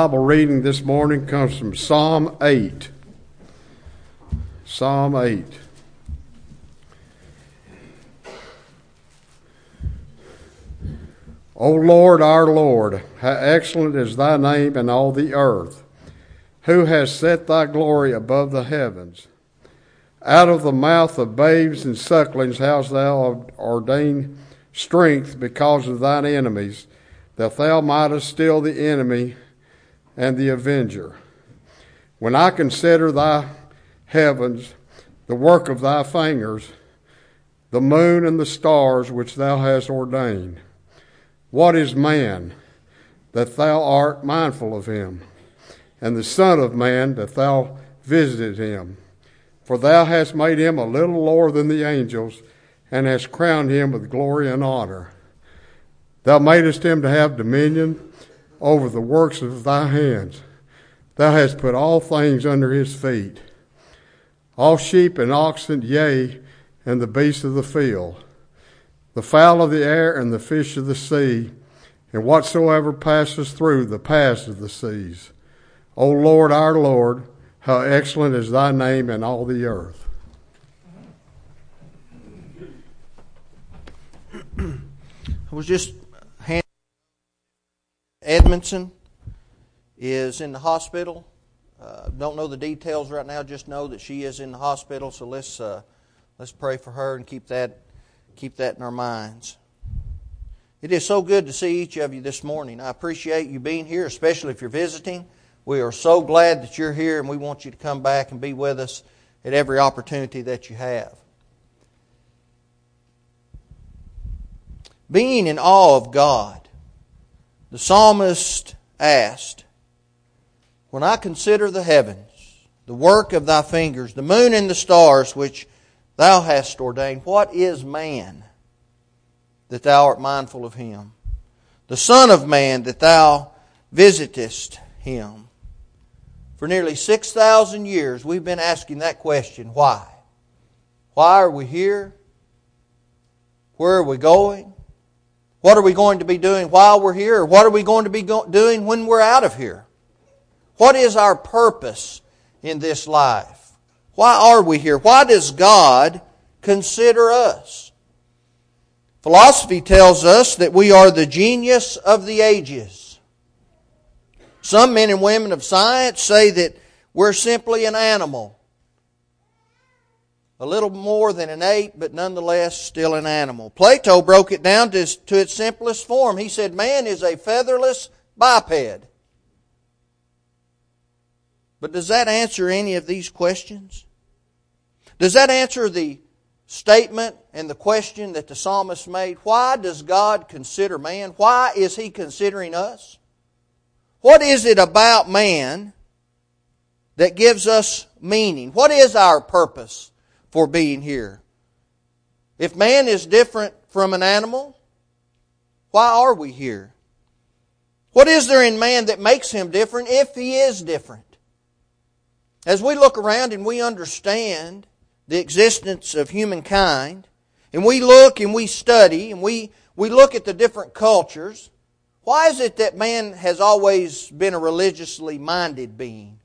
Bible reading this morning comes from Psalm 8. Psalm 8. O Lord, our Lord, how excellent is thy name in all the earth. Who has set thy glory above the heavens? Out of the mouth of babes and sucklings hast thou ordained strength because of thine enemies, that thou mightest still the enemy and the avenger. When I consider thy heavens, the work of thy fingers, the moon and the stars which thou hast ordained, what is man that thou art mindful of him, and the Son of Man that thou visited him? For thou hast made him a little lower than the angels, and hast crowned him with glory and honor. Thou madest him to have dominion over the works of thy hands. Thou hast put all things under his feet all sheep and oxen, yea, and the beasts of the field, the fowl of the air and the fish of the sea, and whatsoever passes through the paths of the seas. O Lord, our Lord, how excellent is thy name in all the earth. I was just Edmondson is in the hospital. Uh, don't know the details right now. Just know that she is in the hospital. So let's uh, let's pray for her and keep that keep that in our minds. It is so good to see each of you this morning. I appreciate you being here, especially if you're visiting. We are so glad that you're here, and we want you to come back and be with us at every opportunity that you have. Being in awe of God the psalmist asked, When I consider the heavens, the work of thy fingers, the moon and the stars which thou hast ordained, what is man that thou art mindful of him? The Son of Man that thou visitest him. For nearly 6,000 years, we've been asking that question why? Why are we here? Where are we going? What are we going to be doing while we're here? What are we going to be doing when we're out of here? What is our purpose in this life? Why are we here? Why does God consider us? Philosophy tells us that we are the genius of the ages. Some men and women of science say that we're simply an animal a little more than an ape, but nonetheless still an animal. Plato broke it down to, to its simplest form. He said, Man is a featherless biped. But does that answer any of these questions? Does that answer the statement and the question that the psalmist made? Why does God consider man? Why is he considering us? What is it about man that gives us meaning? What is our purpose? For being here. If man is different from an animal, why are we here? What is there in man that makes him different if he is different? As we look around and we understand the existence of humankind, and we look and we study and we, we look at the different cultures, why is it that man has always been a religiously minded being?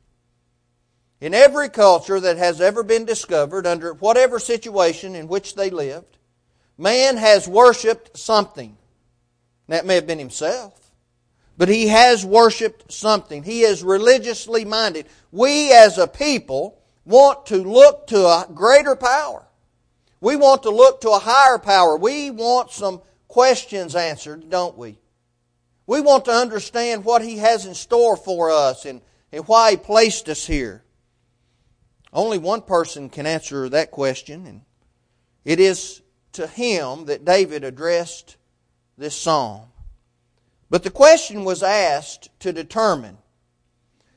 In every culture that has ever been discovered, under whatever situation in which they lived, man has worshiped something. That may have been himself, but he has worshiped something. He is religiously minded. We as a people want to look to a greater power. We want to look to a higher power. We want some questions answered, don't we? We want to understand what He has in store for us and, and why He placed us here. Only one person can answer that question, and it is to him that David addressed this psalm. But the question was asked to determine.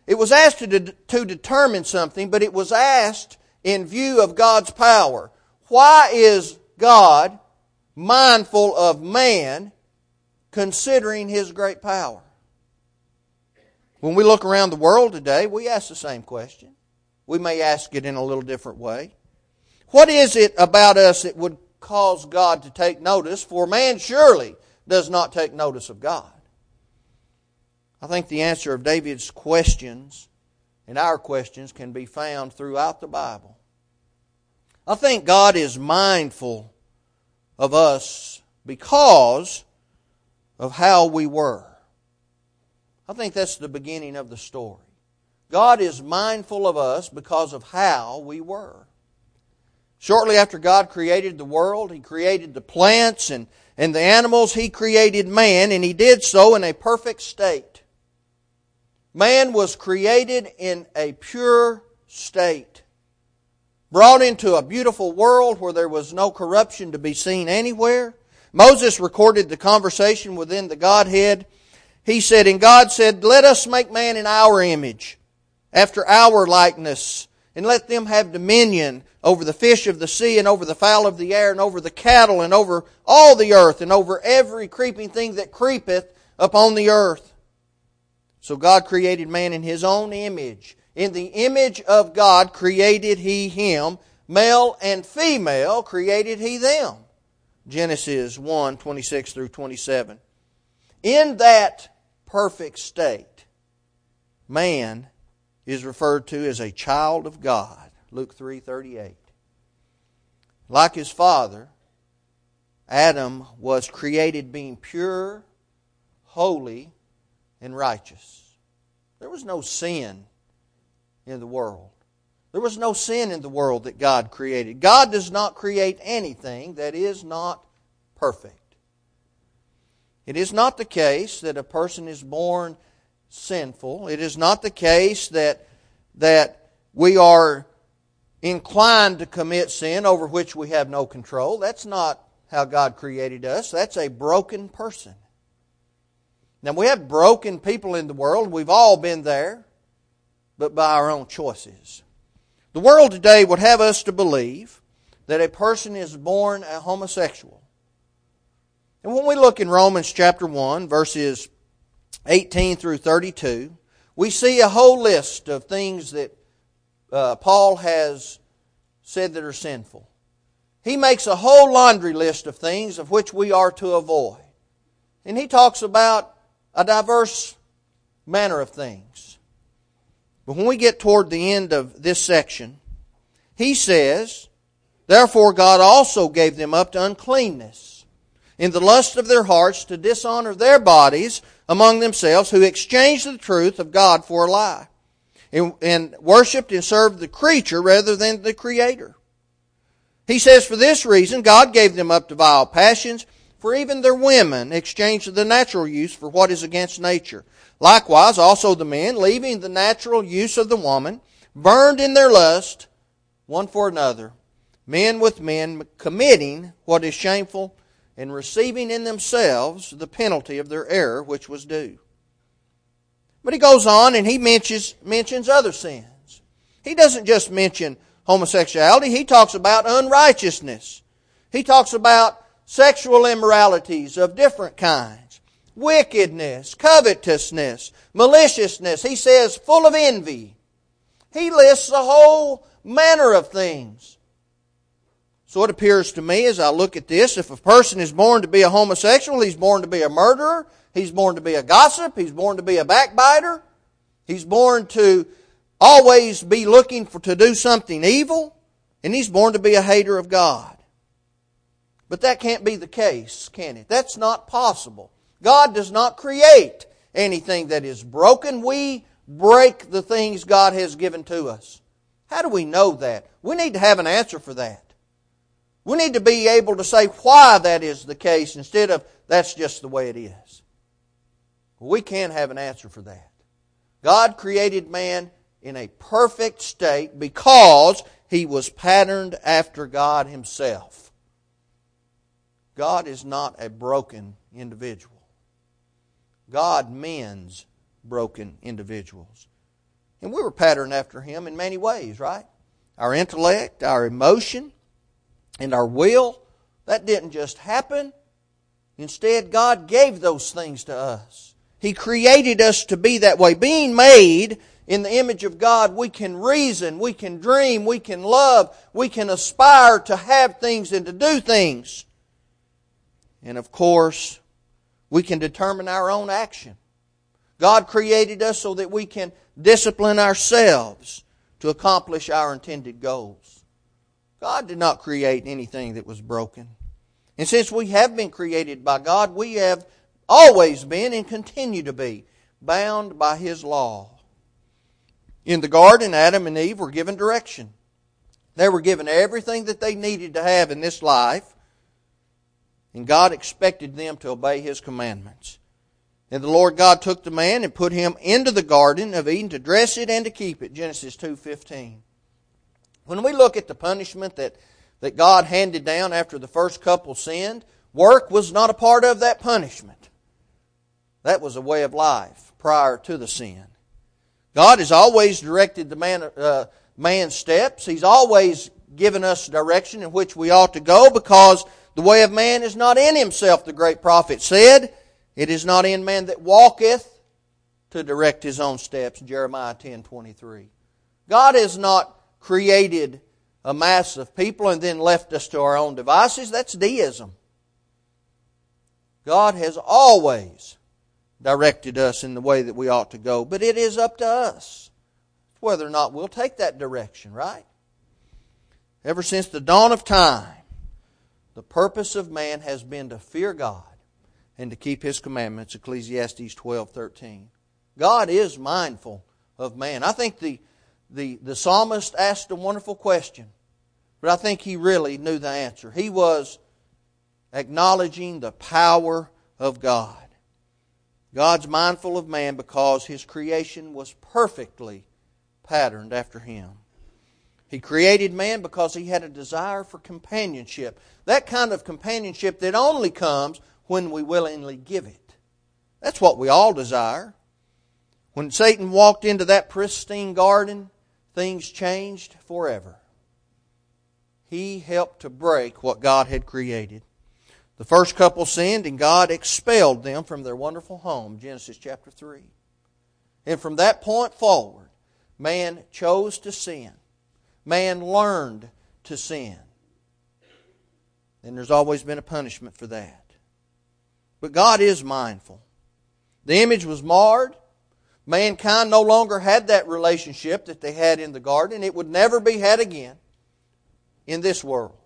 It was asked to, de- to determine something, but it was asked in view of God's power. Why is God mindful of man considering his great power? When we look around the world today, we ask the same question. We may ask it in a little different way. What is it about us that would cause God to take notice? For man surely does not take notice of God. I think the answer of David's questions and our questions can be found throughout the Bible. I think God is mindful of us because of how we were. I think that's the beginning of the story. God is mindful of us because of how we were. Shortly after God created the world, He created the plants and, and the animals, He created man, and He did so in a perfect state. Man was created in a pure state, brought into a beautiful world where there was no corruption to be seen anywhere. Moses recorded the conversation within the Godhead. He said, And God said, Let us make man in our image, after our likeness, and let them have dominion over the fish of the sea and over the fowl of the air and over the cattle and over all the earth and over every creeping thing that creepeth upon the earth. So God created man in his own image. In the image of God created he him. Male and female created he them. Genesis 1 26 through 27. In that perfect state, man is referred to as a child of God. Luke 3:38. Like his father, Adam was created being pure, holy, and righteous. There was no sin in the world. There was no sin in the world that God created. God does not create anything that is not perfect. It is not the case that a person is born sinful. It is not the case that, that we are inclined to commit sin over which we have no control. That's not how God created us. That's a broken person. Now, we have broken people in the world. We've all been there, but by our own choices. The world today would have us to believe that a person is born a homosexual. And when we look in Romans chapter 1, verses 18 through 32, we see a whole list of things that uh, Paul has said that are sinful. He makes a whole laundry list of things of which we are to avoid. And he talks about a diverse manner of things. But when we get toward the end of this section, he says, Therefore God also gave them up to uncleanness in the lust of their hearts to dishonor their bodies among themselves, who exchanged the truth of God for a lie, and, and worshipped and served the creature rather than the Creator. He says, For this reason, God gave them up to vile passions, for even their women exchanged the natural use for what is against nature. Likewise, also the men, leaving the natural use of the woman, burned in their lust one for another, men with men, committing what is shameful and receiving in themselves the penalty of their error which was due. But he goes on and he mentions, mentions other sins. He doesn't just mention homosexuality, he talks about unrighteousness. He talks about sexual immoralities of different kinds, wickedness, covetousness, maliciousness. He says, full of envy. He lists a whole manner of things. So it appears to me as I look at this, if a person is born to be a homosexual, he's born to be a murderer, he's born to be a gossip, he's born to be a backbiter, he's born to always be looking for to do something evil, and he's born to be a hater of God. But that can't be the case, can it? That's not possible. God does not create anything that is broken. We break the things God has given to us. How do we know that? We need to have an answer for that. We need to be able to say why that is the case instead of that's just the way it is. We can't have an answer for that. God created man in a perfect state because he was patterned after God himself. God is not a broken individual. God mends broken individuals. And we were patterned after him in many ways, right? Our intellect, our emotion, and our will, that didn't just happen. Instead, God gave those things to us. He created us to be that way. Being made in the image of God, we can reason, we can dream, we can love, we can aspire to have things and to do things. And of course, we can determine our own action. God created us so that we can discipline ourselves to accomplish our intended goals. God did not create anything that was broken. And since we have been created by God, we have always been and continue to be bound by His law. In the garden, Adam and Eve were given direction. They were given everything that they needed to have in this life, and God expected them to obey His commandments. And the Lord God took the man and put him into the garden of Eden to dress it and to keep it. Genesis 2.15. When we look at the punishment that, that God handed down after the first couple sinned, work was not a part of that punishment. That was a way of life prior to the sin. God has always directed the man, uh, man's steps. He's always given us direction in which we ought to go because the way of man is not in himself, the great prophet said. It is not in man that walketh to direct his own steps. Jeremiah 10 23. God has not created a mass of people and then left us to our own devices. That's deism. God has always directed us in the way that we ought to go, but it is up to us whether or not we'll take that direction, right? Ever since the dawn of time, the purpose of man has been to fear God and to keep his commandments, Ecclesiastes 12 13. God is mindful of man. I think the, the, the psalmist asked a wonderful question, but I think he really knew the answer. He was acknowledging the power of God. God's mindful of man because his creation was perfectly patterned after him. He created man because he had a desire for companionship. That kind of companionship that only comes when we willingly give it. That's what we all desire. When Satan walked into that pristine garden, things changed forever. He helped to break what God had created. The first couple sinned and God expelled them from their wonderful home, Genesis chapter 3. And from that point forward, man chose to sin. Man learned to sin. And there's always been a punishment for that. But God is mindful. The image was marred. Mankind no longer had that relationship that they had in the garden. It would never be had again in this world.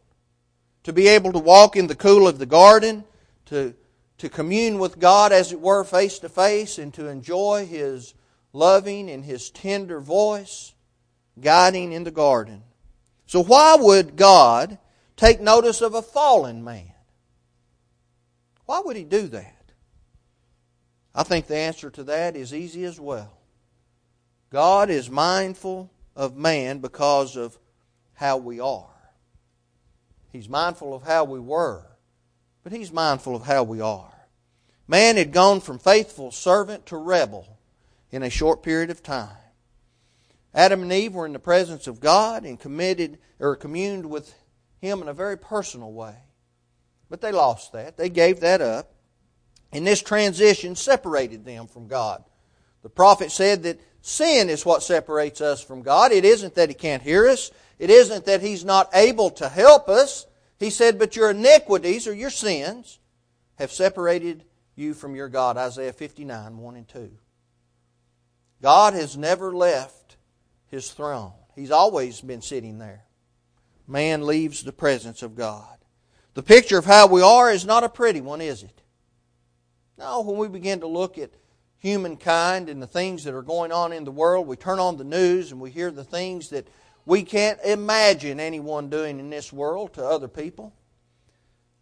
To be able to walk in the cool of the garden, to, to commune with God as it were face to face, and to enjoy His loving and His tender voice guiding in the garden. So, why would God take notice of a fallen man? Why would he do that? I think the answer to that is easy as well. God is mindful of man because of how we are. He's mindful of how we were, but he's mindful of how we are. Man had gone from faithful servant to rebel in a short period of time. Adam and Eve were in the presence of God and committed or communed with him in a very personal way. But they lost that. They gave that up. And this transition separated them from God. The prophet said that sin is what separates us from God. It isn't that He can't hear us. It isn't that He's not able to help us. He said, but your iniquities or your sins have separated you from your God. Isaiah 59, 1 and 2. God has never left His throne. He's always been sitting there. Man leaves the presence of God. The picture of how we are is not a pretty one, is it? No, when we begin to look at humankind and the things that are going on in the world, we turn on the news and we hear the things that we can't imagine anyone doing in this world to other people.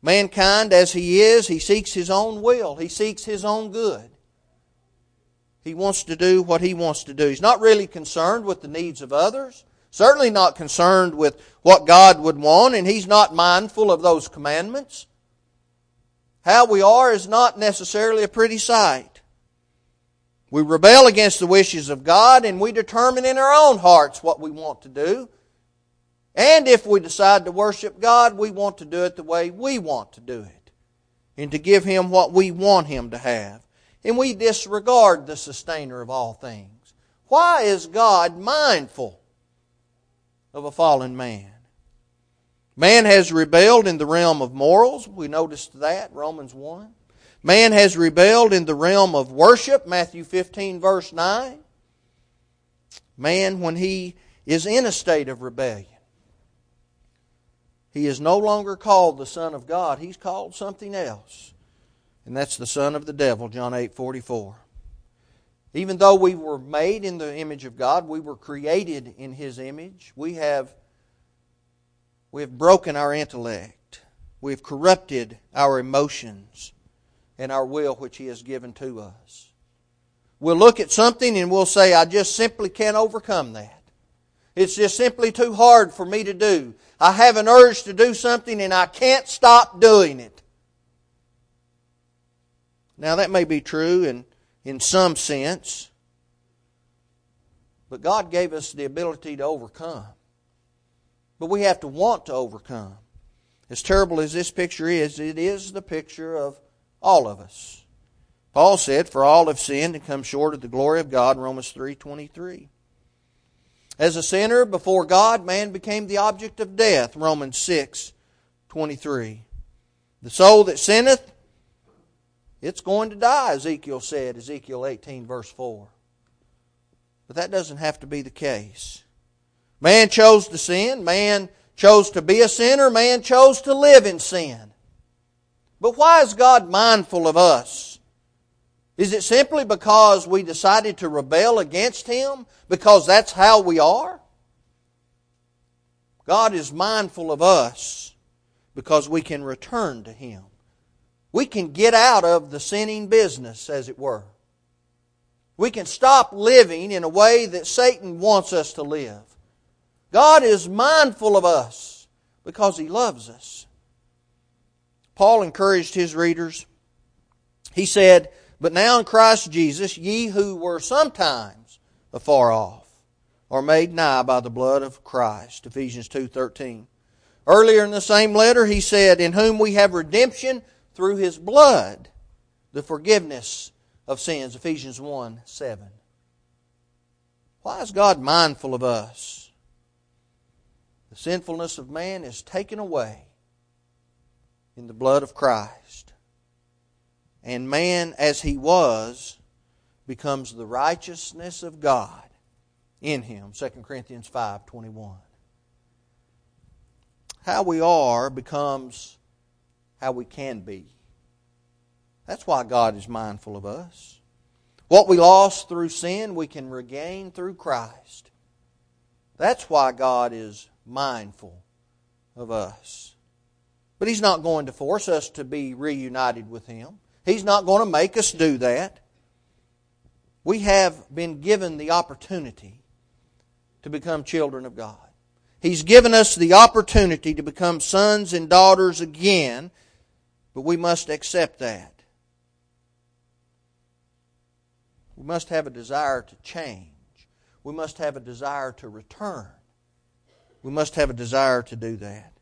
Mankind, as he is, he seeks his own will, he seeks his own good. He wants to do what he wants to do. He's not really concerned with the needs of others. Certainly not concerned with what God would want, and He's not mindful of those commandments. How we are is not necessarily a pretty sight. We rebel against the wishes of God, and we determine in our own hearts what we want to do. And if we decide to worship God, we want to do it the way we want to do it, and to give Him what we want Him to have. And we disregard the sustainer of all things. Why is God mindful of a fallen man. Man has rebelled in the realm of morals. We noticed that, Romans 1. Man has rebelled in the realm of worship, Matthew 15, verse 9. Man, when he is in a state of rebellion, he is no longer called the Son of God. He's called something else. And that's the Son of the devil, John 8, 44. Even though we were made in the image of God, we were created in His image, we have, we have broken our intellect. We have corrupted our emotions and our will which He has given to us. We'll look at something and we'll say, I just simply can't overcome that. It's just simply too hard for me to do. I have an urge to do something and I can't stop doing it. Now, that may be true in, in some sense, but God gave us the ability to overcome. But we have to want to overcome. As terrible as this picture is, it is the picture of all of us. Paul said, For all have sinned and come short of the glory of God, Romans 3.23. As a sinner before God, man became the object of death, Romans 6.23. The soul that sinneth, it's going to die, Ezekiel said, Ezekiel 18, verse 4. But that doesn't have to be the case. Man chose to sin. Man chose to be a sinner. Man chose to live in sin. But why is God mindful of us? Is it simply because we decided to rebel against Him? Because that's how we are? God is mindful of us because we can return to Him. We can get out of the sinning business, as it were. We can stop living in a way that Satan wants us to live. God is mindful of us because He loves us. Paul encouraged his readers. He said, But now in Christ Jesus, ye who were sometimes afar off are made nigh by the blood of Christ. Ephesians 2.13. Earlier in the same letter, he said, In whom we have redemption through his blood, the forgiveness of sins. Ephesians 1 7. Why is God mindful of us? Sinfulness of man is taken away in the blood of Christ. And man, as he was, becomes the righteousness of God in him. 2 Corinthians 5 21. How we are becomes how we can be. That's why God is mindful of us. What we lost through sin, we can regain through Christ. That's why God is mindful of us. But He's not going to force us to be reunited with Him. He's not going to make us do that. We have been given the opportunity to become children of God. He's given us the opportunity to become sons and daughters again, but we must accept that. We must have a desire to change. We must have a desire to return. We must have a desire to do that.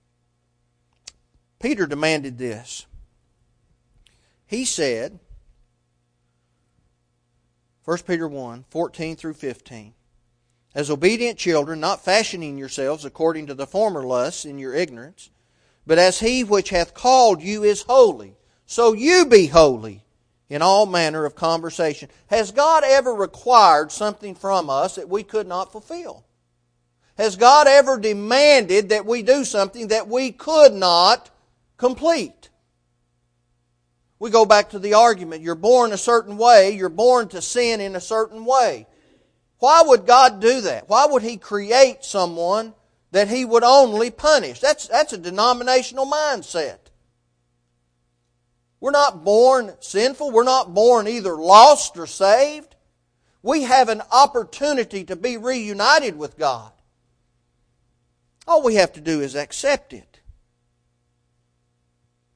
Peter demanded this. He said, 1 Peter 1 14 through 15, As obedient children, not fashioning yourselves according to the former lusts in your ignorance, but as he which hath called you is holy, so you be holy in all manner of conversation. Has God ever required something from us that we could not fulfill? Has God ever demanded that we do something that we could not complete. We go back to the argument you're born a certain way, you're born to sin in a certain way. Why would God do that? Why would He create someone that He would only punish? That's, that's a denominational mindset. We're not born sinful. We're not born either lost or saved. We have an opportunity to be reunited with God. All we have to do is accept it.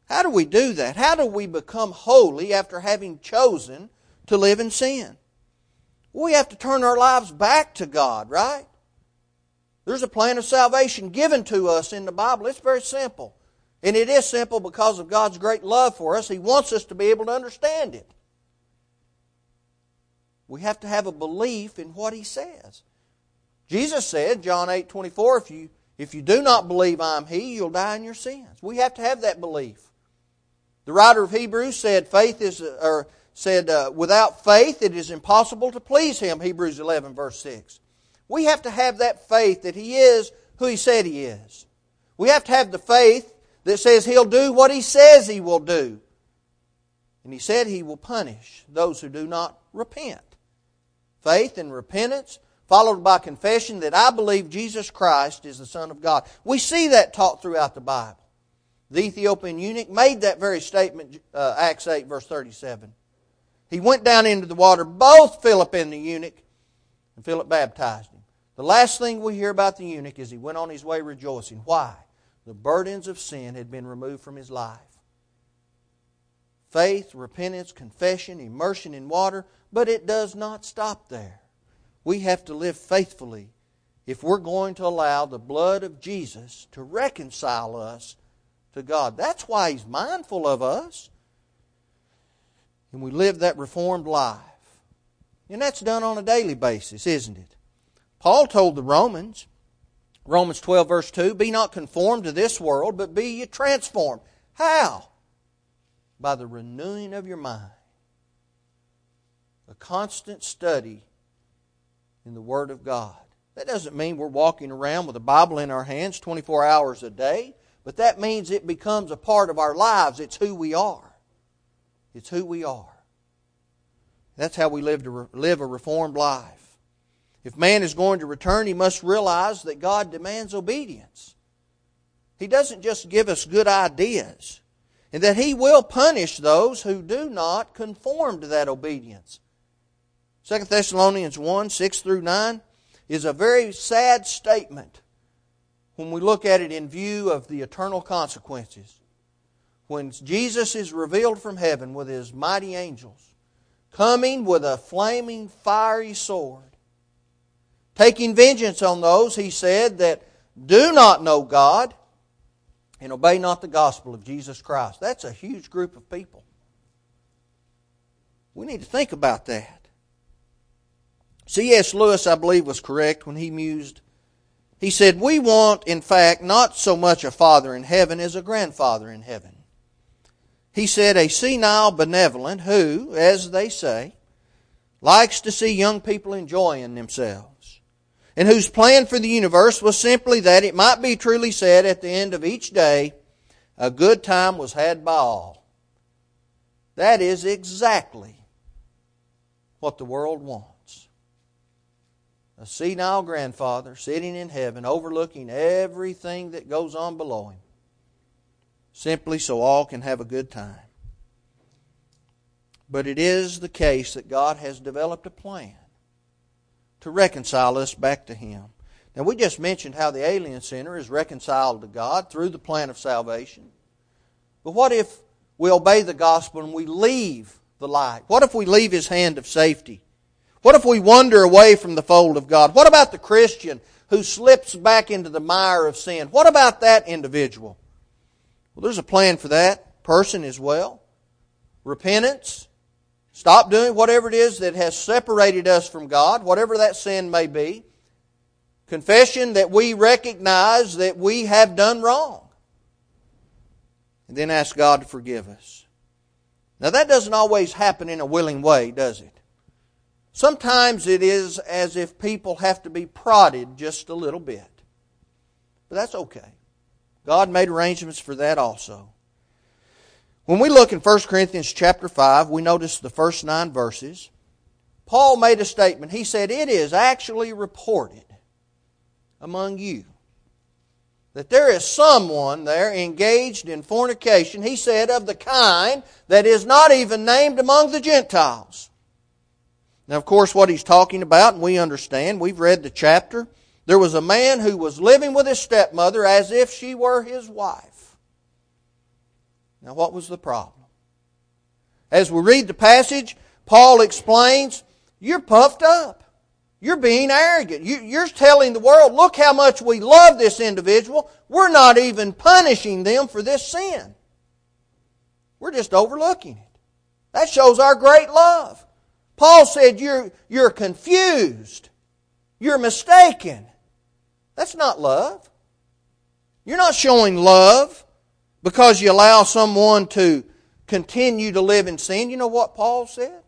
How do we do that? How do we become holy after having chosen to live in sin? We have to turn our lives back to God, right? There's a plan of salvation given to us in the Bible. It's very simple. And it is simple because of God's great love for us. He wants us to be able to understand it. We have to have a belief in what He says. Jesus said, John 8 24, if you, if you do not believe I'm He, you'll die in your sins. We have to have that belief. The writer of Hebrews said, faith is, or said, uh, without faith it is impossible to please him, Hebrews 11, verse 6. We have to have that faith that he is who he said he is. We have to have the faith that says he'll do what he says he will do. And he said he will punish those who do not repent. Faith and repentance, followed by confession that I believe Jesus Christ is the Son of God. We see that taught throughout the Bible. The Ethiopian eunuch made that very statement, uh, Acts 8, verse 37. He went down into the water, both Philip and the eunuch, and Philip baptized him. The last thing we hear about the eunuch is he went on his way rejoicing. Why? The burdens of sin had been removed from his life. Faith, repentance, confession, immersion in water, but it does not stop there. We have to live faithfully if we're going to allow the blood of Jesus to reconcile us to God. That's why He's mindful of us. And we live that reformed life. And that's done on a daily basis, isn't it? Paul told the Romans, Romans 12, verse 2, Be not conformed to this world, but be ye transformed. How? By the renewing of your mind. A constant study in the Word of God. That doesn't mean we're walking around with a Bible in our hands 24 hours a day. But that means it becomes a part of our lives. It's who we are. It's who we are. That's how we live, to live a reformed life. If man is going to return, he must realize that God demands obedience. He doesn't just give us good ideas, and that he will punish those who do not conform to that obedience. 2 Thessalonians 1 6 through 9 is a very sad statement when we look at it in view of the eternal consequences. When Jesus is revealed from heaven with his mighty angels, coming with a flaming, fiery sword, taking vengeance on those, he said, that do not know God and obey not the gospel of Jesus Christ. That's a huge group of people. We need to think about that. C.S. Lewis, I believe, was correct when he mused he said, We want, in fact, not so much a father in heaven as a grandfather in heaven. He said, A senile benevolent who, as they say, likes to see young people enjoying themselves, and whose plan for the universe was simply that it might be truly said at the end of each day, a good time was had by all. That is exactly what the world wants a senile grandfather sitting in heaven overlooking everything that goes on below him, simply so all can have a good time. But it is the case that God has developed a plan to reconcile us back to Him. Now, we just mentioned how the alien sinner is reconciled to God through the plan of salvation. But what if we obey the gospel and we leave the light? What if we leave His hand of safety? What if we wander away from the fold of God? What about the Christian who slips back into the mire of sin? What about that individual? Well, there's a plan for that person as well. Repentance. Stop doing whatever it is that has separated us from God, whatever that sin may be. Confession that we recognize that we have done wrong. And then ask God to forgive us. Now, that doesn't always happen in a willing way, does it? Sometimes it is as if people have to be prodded just a little bit. But that's okay. God made arrangements for that also. When we look in 1 Corinthians chapter 5, we notice the first nine verses. Paul made a statement. He said, It is actually reported among you that there is someone there engaged in fornication, he said, of the kind that is not even named among the Gentiles. Now, of course, what he's talking about, and we understand, we've read the chapter. There was a man who was living with his stepmother as if she were his wife. Now, what was the problem? As we read the passage, Paul explains, You're puffed up. You're being arrogant. You're telling the world, Look how much we love this individual. We're not even punishing them for this sin. We're just overlooking it. That shows our great love. Paul said you're, you're confused. You're mistaken. That's not love. You're not showing love because you allow someone to continue to live in sin, you know what Paul said?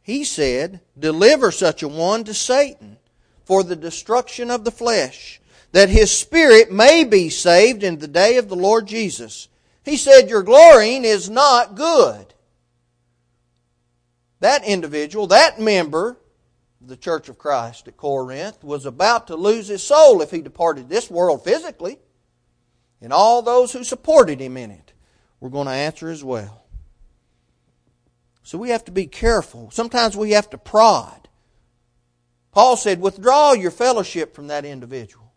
He said, Deliver such a one to Satan for the destruction of the flesh, that his spirit may be saved in the day of the Lord Jesus. He said, Your glorying is not good. That individual, that member, of the Church of Christ at Corinth, was about to lose his soul if he departed this world physically. And all those who supported him in it were going to answer as well. So we have to be careful. Sometimes we have to prod. Paul said, withdraw your fellowship from that individual.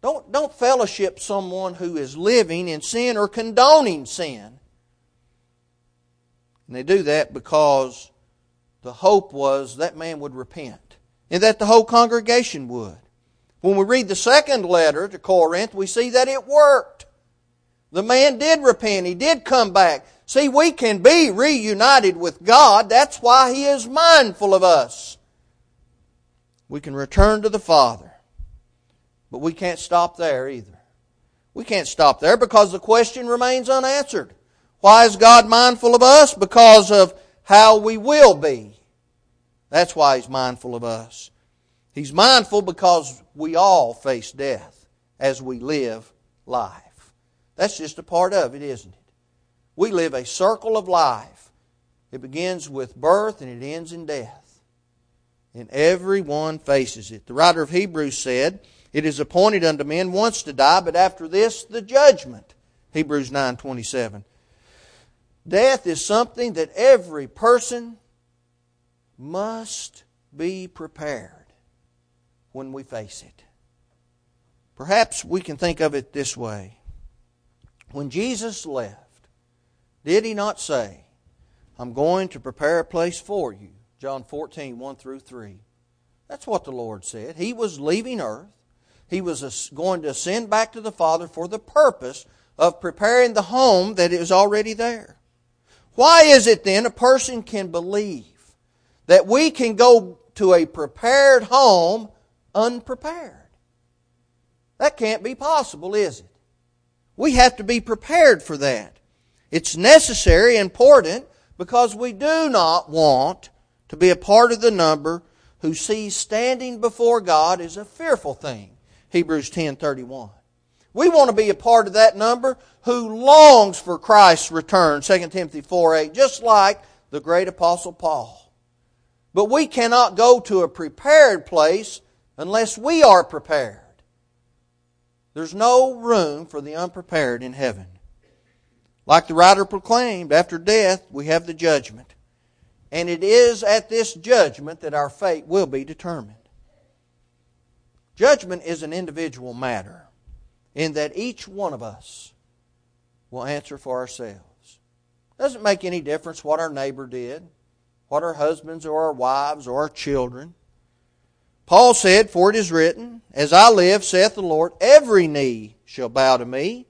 Don't, don't fellowship someone who is living in sin or condoning sin. And they do that because the hope was that man would repent and that the whole congregation would. When we read the second letter to Corinth, we see that it worked. The man did repent. He did come back. See, we can be reunited with God. That's why He is mindful of us. We can return to the Father. But we can't stop there either. We can't stop there because the question remains unanswered. Why is God mindful of us? Because of how we will be. That's why He's mindful of us. He's mindful because we all face death as we live life. That's just a part of it, isn't it? We live a circle of life. It begins with birth and it ends in death. And everyone faces it. The writer of Hebrews said, It is appointed unto men once to die, but after this the judgment. Hebrews 9:27. Death is something that every person must be prepared when we face it. Perhaps we can think of it this way. When Jesus left, did he not say, I'm going to prepare a place for you? John 14, 1 through 3. That's what the Lord said. He was leaving earth. He was going to ascend back to the Father for the purpose of preparing the home that is already there. Why is it then a person can believe that we can go to a prepared home unprepared. That can't be possible, is it? We have to be prepared for that. It's necessary, important, because we do not want to be a part of the number who sees standing before God as a fearful thing. Hebrews 10:31. We want to be a part of that number who longs for Christ's return, 2 Timothy 4:8, just like the great apostle Paul. But we cannot go to a prepared place unless we are prepared. There's no room for the unprepared in heaven. Like the writer proclaimed, after death we have the judgment. And it is at this judgment that our fate will be determined. Judgment is an individual matter in that each one of us will answer for ourselves. Doesn't make any difference what our neighbor did, what our husbands or our wives or our children. Paul said, For it is written, As I live, saith the Lord, every knee shall bow to me,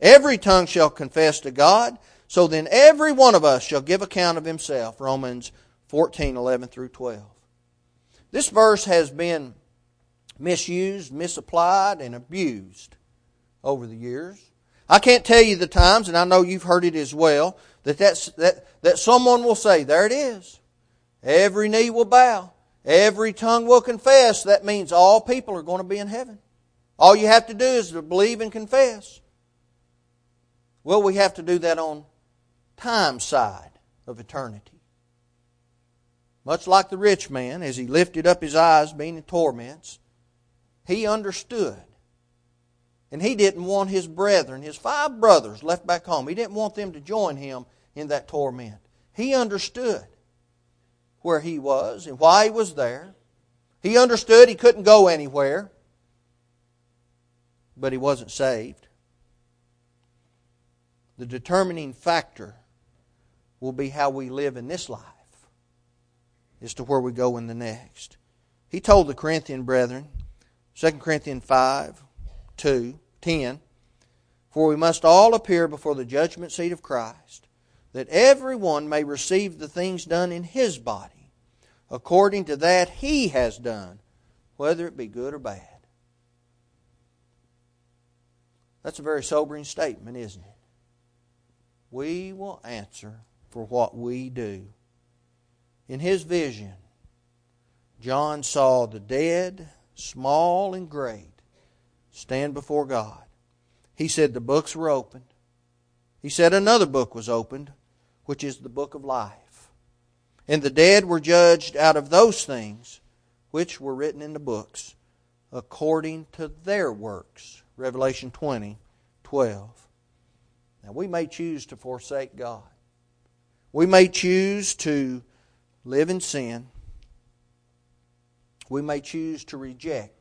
every tongue shall confess to God. So then every one of us shall give account of himself. Romans 14, 11 through 12. This verse has been misused, misapplied, and abused over the years. I can't tell you the times, and I know you've heard it as well, that, that's, that, that someone will say, There it is. Every knee will bow. Every tongue will confess. That means all people are going to be in heaven. All you have to do is to believe and confess. Well, we have to do that on time side of eternity. Much like the rich man, as he lifted up his eyes, being in torments, he understood. And he didn't want his brethren, his five brothers left back home, he didn't want them to join him in that torment. He understood where he was and why he was there. He understood he couldn't go anywhere, but he wasn't saved. The determining factor will be how we live in this life as to where we go in the next. He told the Corinthian brethren, 2 Corinthians 5, 2, 10, For we must all appear before the judgment seat of Christ, that every one may receive the things done in his body according to that he has done, whether it be good or bad. That's a very sobering statement, isn't it? we will answer for what we do. In his vision, John saw the dead, small and great, stand before God. He said the books were opened. He said another book was opened, which is the book of life. And the dead were judged out of those things which were written in the books according to their works. Revelation 20, 12. Now, we may choose to forsake God. We may choose to live in sin. We may choose to reject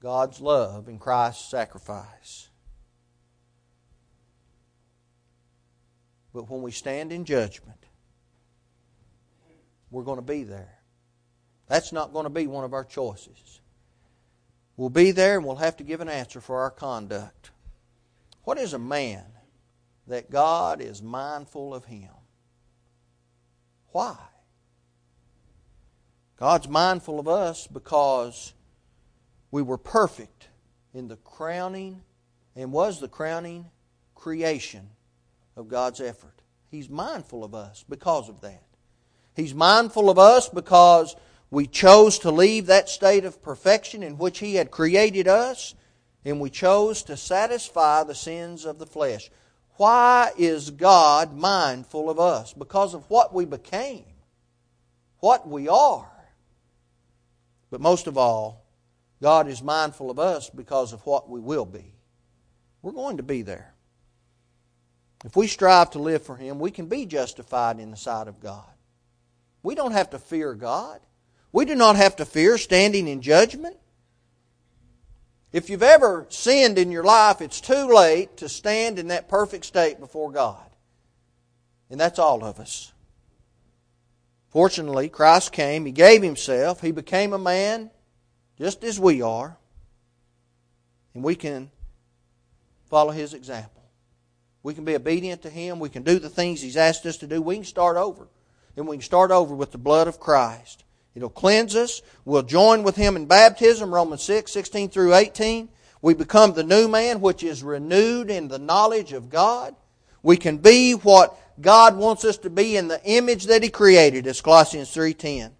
God's love and Christ's sacrifice. But when we stand in judgment, we're going to be there. That's not going to be one of our choices. We'll be there and we'll have to give an answer for our conduct. What is a man that God is mindful of him? Why? God's mindful of us because we were perfect in the crowning and was the crowning creation of God's effort. He's mindful of us because of that. He's mindful of us because we chose to leave that state of perfection in which He had created us, and we chose to satisfy the sins of the flesh. Why is God mindful of us? Because of what we became, what we are. But most of all, God is mindful of us because of what we will be. We're going to be there. If we strive to live for Him, we can be justified in the sight of God. We don't have to fear God. We do not have to fear standing in judgment. If you've ever sinned in your life, it's too late to stand in that perfect state before God. And that's all of us. Fortunately, Christ came, He gave Himself, He became a man just as we are, and we can follow His example. We can be obedient to Him, we can do the things He's asked us to do, we can start over. And we can start over with the blood of Christ. It'll cleanse us. We'll join with him in baptism, Romans 6, 16 through 18. We become the new man, which is renewed in the knowledge of God. We can be what God wants us to be in the image that he created, as Colossians 3.10.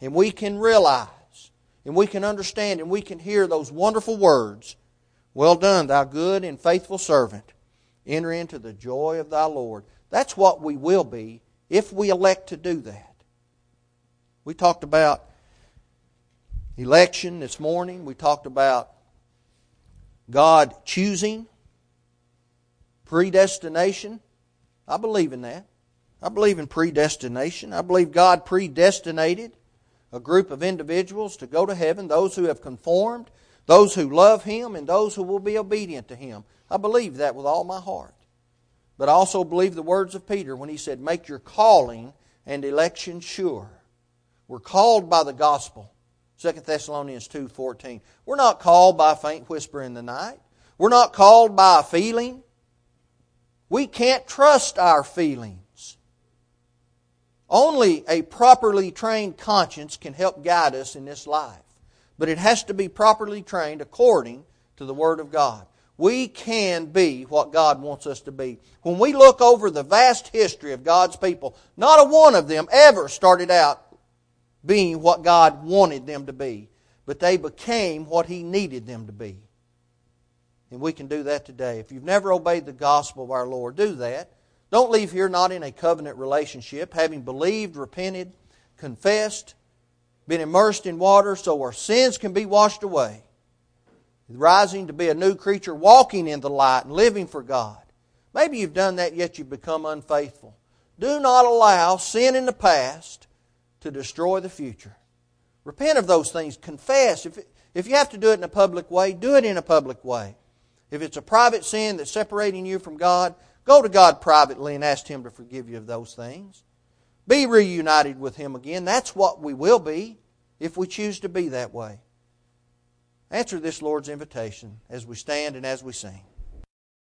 And we can realize, and we can understand, and we can hear those wonderful words, Well done, thou good and faithful servant. Enter into the joy of thy Lord. That's what we will be if we elect to do that. We talked about election this morning. We talked about God choosing, predestination. I believe in that. I believe in predestination. I believe God predestinated a group of individuals to go to heaven, those who have conformed, those who love Him, and those who will be obedient to Him. I believe that with all my heart. But I also believe the words of Peter when he said, Make your calling and election sure. We're called by the gospel. 2 Thessalonians 2:14. We're not called by a faint whisper in the night. We're not called by a feeling. We can't trust our feelings. Only a properly trained conscience can help guide us in this life. But it has to be properly trained according to the Word of God. We can be what God wants us to be. When we look over the vast history of God's people, not a one of them ever started out being what God wanted them to be, but they became what He needed them to be. And we can do that today. If you've never obeyed the gospel of our Lord, do that. Don't leave here not in a covenant relationship, having believed, repented, confessed, been immersed in water so our sins can be washed away. Rising to be a new creature, walking in the light and living for God. Maybe you've done that, yet you've become unfaithful. Do not allow sin in the past to destroy the future. Repent of those things. Confess. If, if you have to do it in a public way, do it in a public way. If it's a private sin that's separating you from God, go to God privately and ask Him to forgive you of those things. Be reunited with Him again. That's what we will be if we choose to be that way. Answer this Lord's invitation as we stand and as we sing.